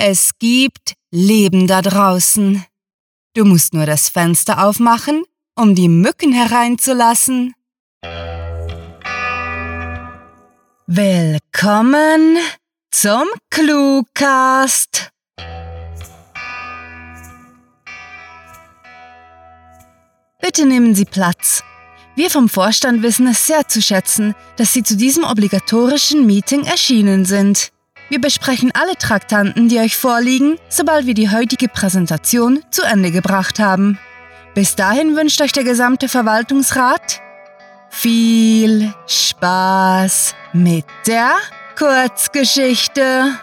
Es gibt Leben da draußen. Du musst nur das Fenster aufmachen, um die Mücken hereinzulassen. Willkommen zum Cluecast. Bitte nehmen Sie Platz. Wir vom Vorstand wissen es sehr zu schätzen, dass Sie zu diesem obligatorischen Meeting erschienen sind. Wir besprechen alle Traktanten, die euch vorliegen, sobald wir die heutige Präsentation zu Ende gebracht haben. Bis dahin wünscht euch der gesamte Verwaltungsrat viel Spaß mit der Kurzgeschichte.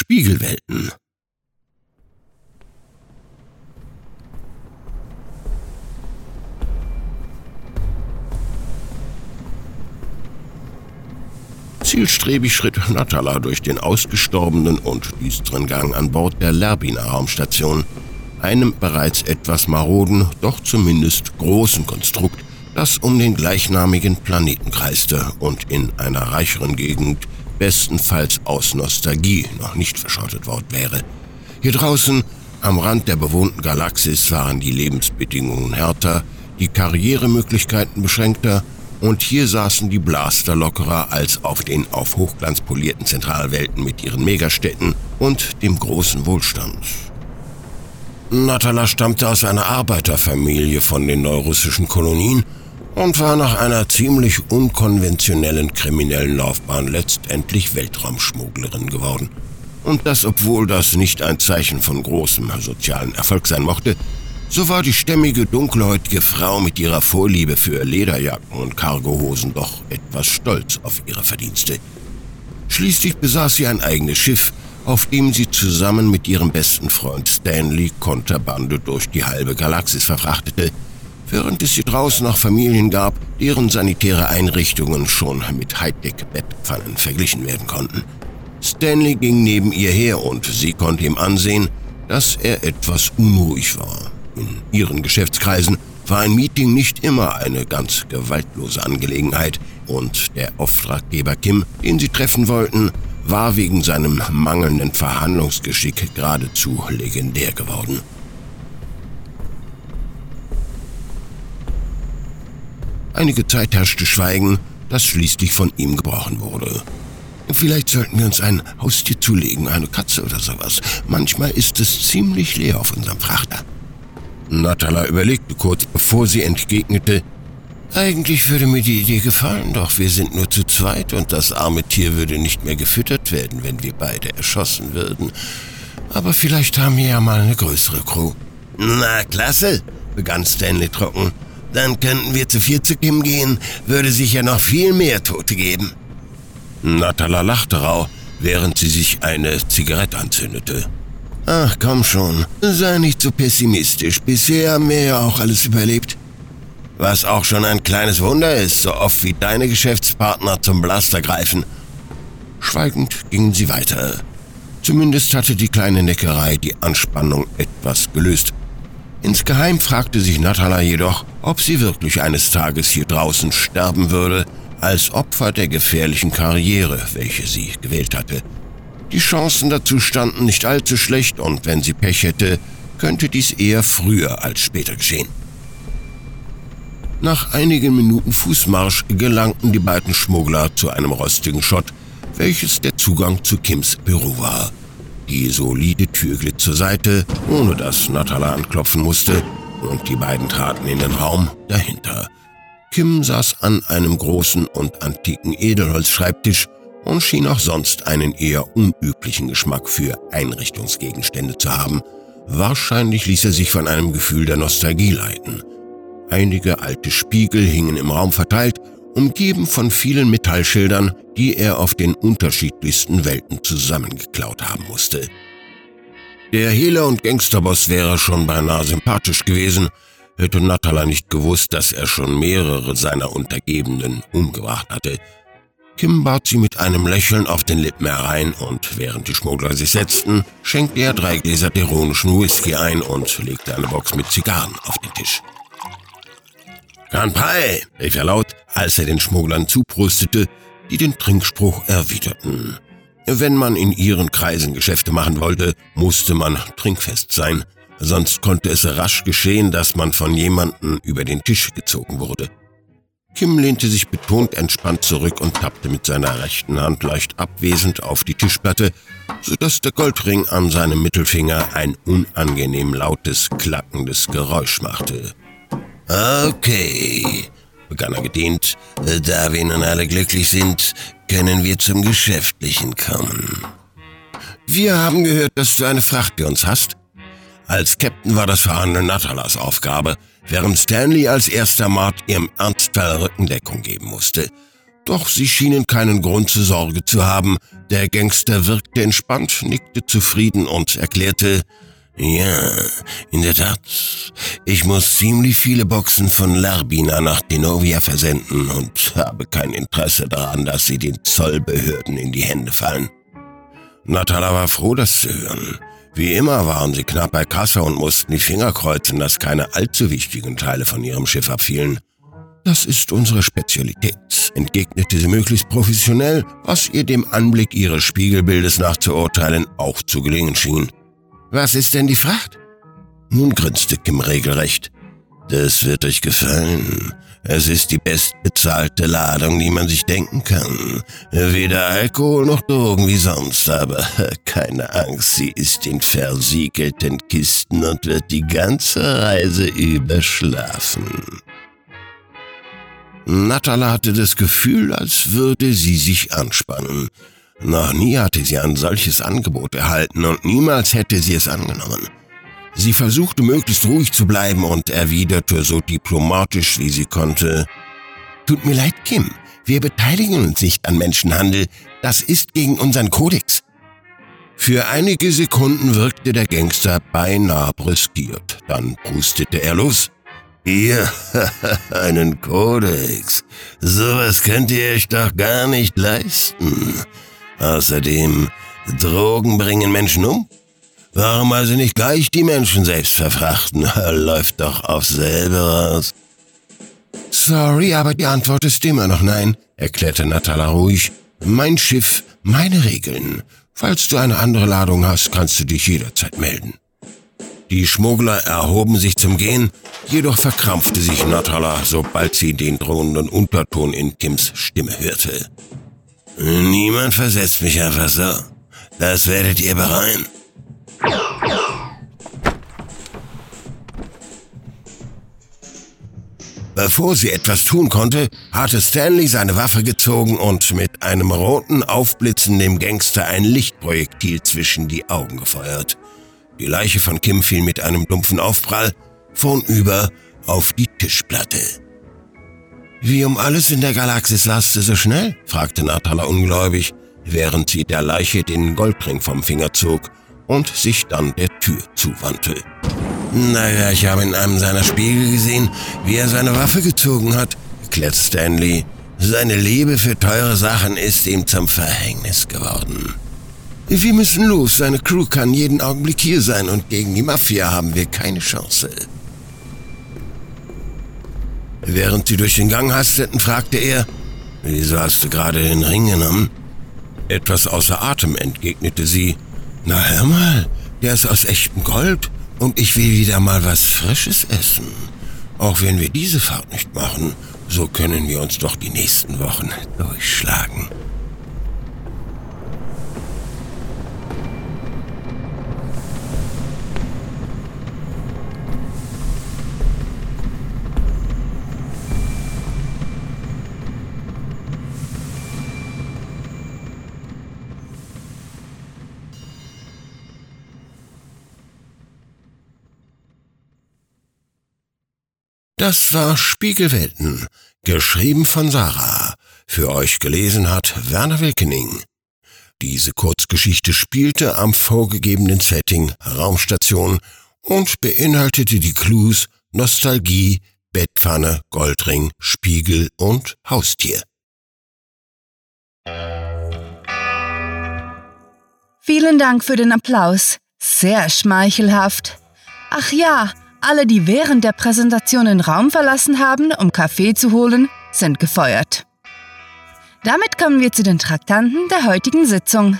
Spiegelwelten. Zielstrebig schritt Natala durch den ausgestorbenen und düsteren Gang an Bord der Lerbiner Raumstation, einem bereits etwas maroden, doch zumindest großen Konstrukt, das um den gleichnamigen Planeten kreiste und in einer reicheren Gegend bestenfalls aus Nostalgie noch nicht verschrottet worden wäre. Hier draußen, am Rand der bewohnten Galaxis, waren die Lebensbedingungen härter, die Karrieremöglichkeiten beschränkter und hier saßen die Blaster lockerer als auf den auf Hochglanz polierten Zentralwelten mit ihren Megastädten und dem großen Wohlstand. Natala stammte aus einer Arbeiterfamilie von den neurussischen Kolonien und war nach einer ziemlich unkonventionellen kriminellen Laufbahn letztendlich Weltraumschmugglerin geworden. Und das, obwohl das nicht ein Zeichen von großem sozialen Erfolg sein mochte, so war die stämmige, dunkelhäutige Frau mit ihrer Vorliebe für Lederjacken und Cargohosen doch etwas stolz auf ihre Verdienste. Schließlich besaß sie ein eigenes Schiff, auf dem sie zusammen mit ihrem besten Freund Stanley Konterbande durch die halbe Galaxis verfrachtete – während es hier draußen noch Familien gab, deren sanitäre Einrichtungen schon mit Hightech-Bettpfannen verglichen werden konnten. Stanley ging neben ihr her und sie konnte ihm ansehen, dass er etwas unruhig war. In ihren Geschäftskreisen war ein Meeting nicht immer eine ganz gewaltlose Angelegenheit und der Auftraggeber Kim, den sie treffen wollten, war wegen seinem mangelnden Verhandlungsgeschick geradezu legendär geworden. Einige Zeit herrschte Schweigen, das schließlich von ihm gebrochen wurde. Vielleicht sollten wir uns ein Haustier zulegen, eine Katze oder sowas. Manchmal ist es ziemlich leer auf unserem Frachter. Natala überlegte kurz, bevor sie entgegnete, eigentlich würde mir die Idee gefallen, doch wir sind nur zu zweit und das arme Tier würde nicht mehr gefüttert werden, wenn wir beide erschossen würden. Aber vielleicht haben wir ja mal eine größere Crew. Na, klasse, begann Stanley trocken. Dann könnten wir zu vier zu Kim gehen, würde sich ja noch viel mehr Tote geben. Natala lachte rau, während sie sich eine Zigarette anzündete. Ach, komm schon, sei nicht so pessimistisch. Bisher haben wir ja auch alles überlebt. Was auch schon ein kleines Wunder ist, so oft wie deine Geschäftspartner zum Blaster greifen. Schweigend gingen sie weiter. Zumindest hatte die kleine Neckerei die Anspannung etwas gelöst. Insgeheim fragte sich Natala jedoch, ob sie wirklich eines Tages hier draußen sterben würde, als Opfer der gefährlichen Karriere, welche sie gewählt hatte. Die Chancen dazu standen nicht allzu schlecht und wenn sie Pech hätte, könnte dies eher früher als später geschehen. Nach einigen Minuten Fußmarsch gelangten die beiden Schmuggler zu einem rostigen Schott, welches der Zugang zu Kims Büro war. Die solide Tür glitt zur Seite, ohne dass Natala anklopfen musste, und die beiden traten in den Raum dahinter. Kim saß an einem großen und antiken Edelholzschreibtisch und schien auch sonst einen eher unüblichen Geschmack für Einrichtungsgegenstände zu haben. Wahrscheinlich ließ er sich von einem Gefühl der Nostalgie leiten. Einige alte Spiegel hingen im Raum verteilt umgeben von vielen Metallschildern, die er auf den unterschiedlichsten Welten zusammengeklaut haben musste. Der Hehler und Gangsterboss wäre schon beinahe sympathisch gewesen, hätte Natala nicht gewusst, dass er schon mehrere seiner Untergebenen umgebracht hatte. Kim bat sie mit einem Lächeln auf den Lippen herein und während die Schmuggler sich setzten, schenkte er drei Gläser ironischen Whisky ein und legte eine Box mit Zigarren auf den Tisch. Kanpai, rief er laut, als er den Schmugglern zuprustete, die den Trinkspruch erwiderten. Wenn man in ihren Kreisen Geschäfte machen wollte, musste man trinkfest sein, sonst konnte es rasch geschehen, dass man von jemandem über den Tisch gezogen wurde. Kim lehnte sich betont entspannt zurück und tappte mit seiner rechten Hand leicht abwesend auf die Tischplatte, so dass der Goldring an seinem Mittelfinger ein unangenehm lautes, klackendes Geräusch machte. Okay, begann er gedehnt, da wir nun alle glücklich sind, können wir zum Geschäftlichen kommen. Wir haben gehört, dass du eine Fracht für uns hast. Als Captain war das Verhandeln Natalas Aufgabe, während Stanley als erster Mart ihrem Ernstteil Rückendeckung geben musste. Doch sie schienen keinen Grund zur Sorge zu haben. Der Gangster wirkte entspannt, nickte zufrieden und erklärte, ja, in der Tat. Ich muss ziemlich viele Boxen von Larbina nach Denovia versenden und habe kein Interesse daran, dass sie den Zollbehörden in die Hände fallen. Natala war froh, das zu hören. Wie immer waren sie knapp bei Kasse und mussten die Finger kreuzen, dass keine allzu wichtigen Teile von ihrem Schiff abfielen. Das ist unsere Spezialität, entgegnete sie möglichst professionell, was ihr dem Anblick ihres Spiegelbildes nachzuurteilen auch zu gelingen schien. Was ist denn die Fracht? Nun grinste Kim regelrecht. Das wird euch gefallen. Es ist die bestbezahlte Ladung, die man sich denken kann. Weder Alkohol noch Drogen wie sonst, aber keine Angst, sie ist in versiegelten Kisten und wird die ganze Reise überschlafen. Natala hatte das Gefühl, als würde sie sich anspannen. Noch nie hatte sie ein solches Angebot erhalten und niemals hätte sie es angenommen. Sie versuchte möglichst ruhig zu bleiben und erwiderte so diplomatisch wie sie konnte. Tut mir leid, Kim, wir beteiligen uns nicht an Menschenhandel, das ist gegen unseren Kodex. Für einige Sekunden wirkte der Gangster beinahe brüskiert, dann prustete er los. Ihr, einen Kodex. Sowas könnt ihr euch doch gar nicht leisten. Außerdem, Drogen bringen Menschen um? Warum also nicht gleich die Menschen selbst verfrachten? Läuft doch auf selber raus. Sorry, aber die Antwort ist immer noch nein, erklärte Natala ruhig. Mein Schiff, meine Regeln. Falls du eine andere Ladung hast, kannst du dich jederzeit melden. Die Schmuggler erhoben sich zum Gehen, jedoch verkrampfte sich Natala, sobald sie den drohenden Unterton in Kims Stimme hörte. Niemand versetzt mich einfach so. Das werdet ihr bereuen. Bevor sie etwas tun konnte, hatte Stanley seine Waffe gezogen und mit einem roten Aufblitzen dem Gangster ein Lichtprojektil zwischen die Augen gefeuert. Die Leiche von Kim fiel mit einem dumpfen Aufprall vornüber auf die Tischplatte. Wie um alles in der Galaxis warst du so schnell? fragte Natala ungläubig, während sie der Leiche den Goldring vom Finger zog und sich dann der Tür zuwandte. Naja, ich habe in einem seiner Spiegel gesehen, wie er seine Waffe gezogen hat, erklärte Stanley. Seine Liebe für teure Sachen ist ihm zum Verhängnis geworden. Wir müssen los, seine Crew kann jeden Augenblick hier sein und gegen die Mafia haben wir keine Chance. Während sie durch den Gang hasteten, fragte er, Wieso hast du gerade den Ring genommen? Etwas außer Atem entgegnete sie. Na hör mal, der ist aus echtem Gold und ich will wieder mal was Frisches essen. Auch wenn wir diese Fahrt nicht machen, so können wir uns doch die nächsten Wochen durchschlagen. Das war Spiegelwelten, geschrieben von Sarah. Für euch gelesen hat Werner Wilkening. Diese Kurzgeschichte spielte am vorgegebenen Setting Raumstation und beinhaltete die Clues Nostalgie, Bettpfanne, Goldring, Spiegel und Haustier. Vielen Dank für den Applaus. Sehr schmeichelhaft. Ach ja, alle, die während der Präsentation den Raum verlassen haben, um Kaffee zu holen, sind gefeuert. Damit kommen wir zu den Traktanten der heutigen Sitzung.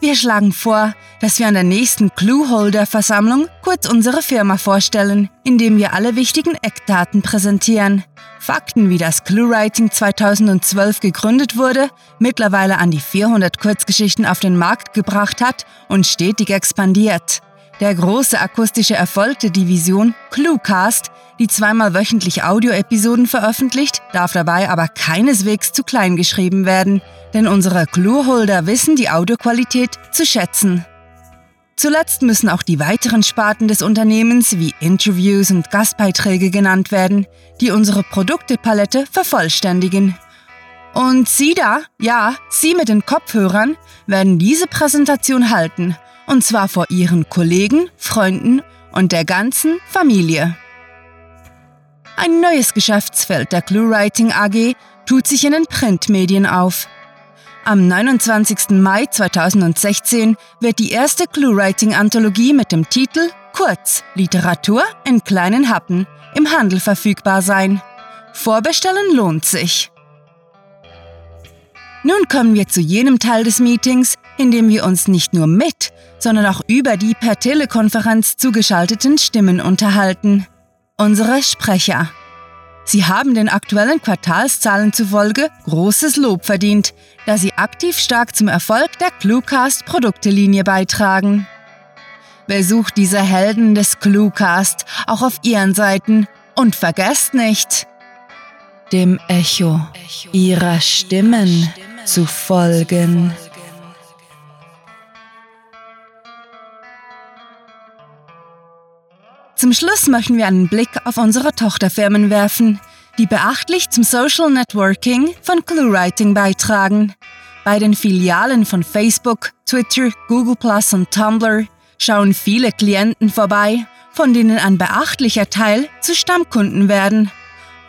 Wir schlagen vor, dass wir an der nächsten Clueholder-Versammlung kurz unsere Firma vorstellen, indem wir alle wichtigen Eckdaten präsentieren. Fakten wie das ClueWriting 2012 gegründet wurde, mittlerweile an die 400 Kurzgeschichten auf den Markt gebracht hat und stetig expandiert. Der große akustische Erfolg der Division ClueCast, die zweimal wöchentlich Audioepisoden veröffentlicht, darf dabei aber keineswegs zu klein geschrieben werden – denn unsere Clueholder wissen die Audioqualität zu schätzen. Zuletzt müssen auch die weiteren Sparten des Unternehmens wie Interviews und Gastbeiträge genannt werden, die unsere Produktepalette vervollständigen. Und Sie da, ja, Sie mit den Kopfhörern, werden diese Präsentation halten, und zwar vor Ihren Kollegen, Freunden und der ganzen Familie. Ein neues Geschäftsfeld der ClueWriting AG tut sich in den Printmedien auf. Am 29. Mai 2016 wird die erste Clue-Writing-Anthologie mit dem Titel Kurz Literatur in kleinen Happen im Handel verfügbar sein. Vorbestellen lohnt sich. Nun kommen wir zu jenem Teil des Meetings, in dem wir uns nicht nur mit, sondern auch über die per Telekonferenz zugeschalteten Stimmen unterhalten. Unsere Sprecher. Sie haben den aktuellen Quartalszahlen zufolge großes Lob verdient, da sie aktiv stark zum Erfolg der Cluecast Produktelinie beitragen. Besucht diese Helden des Cluecast auch auf ihren Seiten und vergesst nicht, dem Echo ihrer Stimmen zu folgen. Zum Schluss möchten wir einen Blick auf unsere Tochterfirmen werfen, die beachtlich zum Social Networking von ClueWriting beitragen. Bei den Filialen von Facebook, Twitter, Google Plus und Tumblr schauen viele Klienten vorbei, von denen ein beachtlicher Teil zu Stammkunden werden.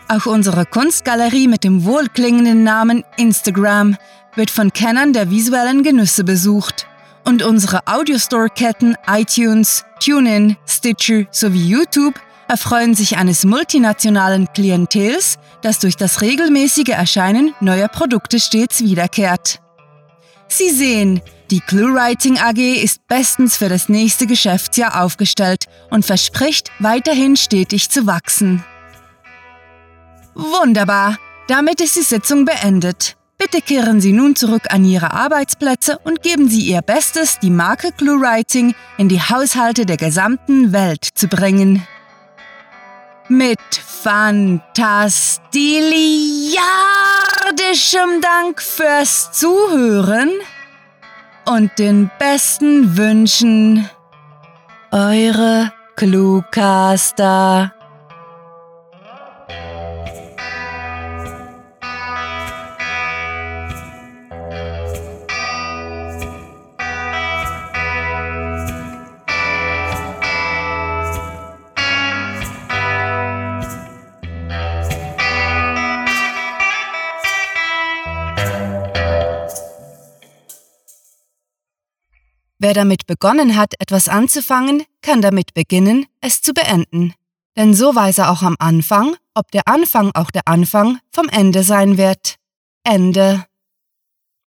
Auch unsere Kunstgalerie mit dem wohlklingenden Namen Instagram wird von Kennern der visuellen Genüsse besucht und unsere Audiostore-Ketten iTunes, TuneIn, Stitcher sowie YouTube erfreuen sich eines multinationalen Klientels, das durch das regelmäßige Erscheinen neuer Produkte stets wiederkehrt. Sie sehen, die ClueWriting AG ist bestens für das nächste Geschäftsjahr aufgestellt und verspricht weiterhin stetig zu wachsen. Wunderbar, damit ist die Sitzung beendet. Bitte kehren Sie nun zurück an Ihre Arbeitsplätze und geben Sie Ihr Bestes, die Marke ClueWriting in die Haushalte der gesamten Welt zu bringen. Mit fantastiliardischem Dank fürs Zuhören und den besten Wünschen. Eure Cluecaster. Wer damit begonnen hat, etwas anzufangen, kann damit beginnen, es zu beenden. Denn so weiß er auch am Anfang, ob der Anfang auch der Anfang vom Ende sein wird. Ende.